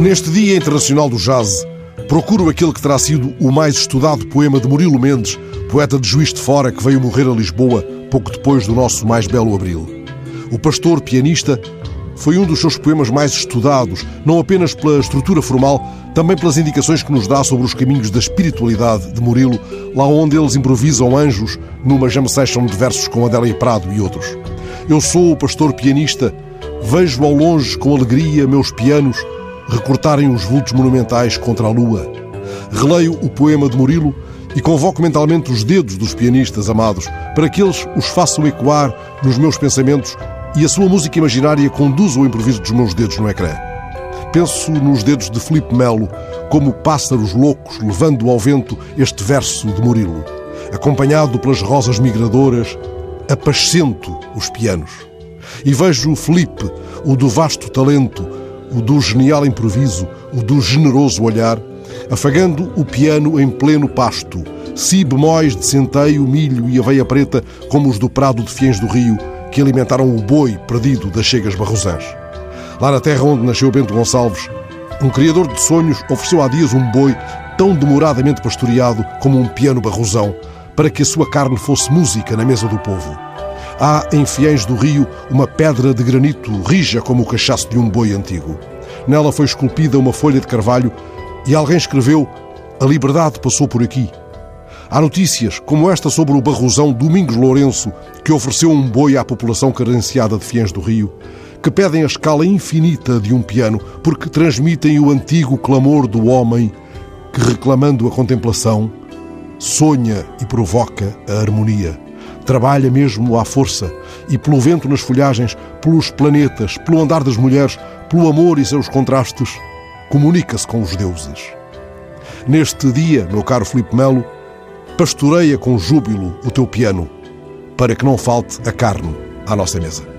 Neste Dia Internacional do Jazz, procuro aquele que terá sido o mais estudado poema de Murilo Mendes, poeta de Juiz de Fora que veio morrer a Lisboa pouco depois do nosso mais belo abril. O pastor pianista foi um dos seus poemas mais estudados, não apenas pela estrutura formal, também pelas indicações que nos dá sobre os caminhos da espiritualidade de Murilo, lá onde eles improvisam anjos numa jam session de versos com Adélia Prado e outros. Eu sou o pastor pianista, vejo ao longe com alegria meus pianos recortarem os vultos monumentais contra a lua. Releio o poema de Murilo e convoco mentalmente os dedos dos pianistas amados para que eles os façam ecoar nos meus pensamentos e a sua música imaginária conduza o improviso dos meus dedos no ecrã. Penso nos dedos de Felipe Melo como pássaros loucos levando ao vento este verso de Murilo. Acompanhado pelas rosas migradoras, apascento os pianos. E vejo Felipe, o do vasto talento, o do genial improviso, o do generoso olhar, afagando o piano em pleno pasto, si bemóis de centeio, milho e aveia preta, como os do prado de Fiens do Rio, que alimentaram o boi perdido das chegas barrosãs. Lá na terra onde nasceu Bento Gonçalves, um criador de sonhos ofereceu há dias um boi tão demoradamente pastoreado como um piano barrosão, para que a sua carne fosse música na mesa do povo. Há em Fiéis do Rio uma pedra de granito rija como o cachaço de um boi antigo. Nela foi esculpida uma folha de carvalho e alguém escreveu: A liberdade passou por aqui. Há notícias, como esta sobre o barrosão Domingos Lourenço, que ofereceu um boi à população carenciada de Fiens do Rio, que pedem a escala infinita de um piano porque transmitem o antigo clamor do homem que, reclamando a contemplação, sonha e provoca a harmonia. Trabalha mesmo à força e pelo vento nas folhagens, pelos planetas, pelo andar das mulheres, pelo amor e seus contrastes, comunica-se com os deuses. Neste dia, meu caro Filipe Melo, pastoreia com júbilo o teu piano, para que não falte a carne à nossa mesa.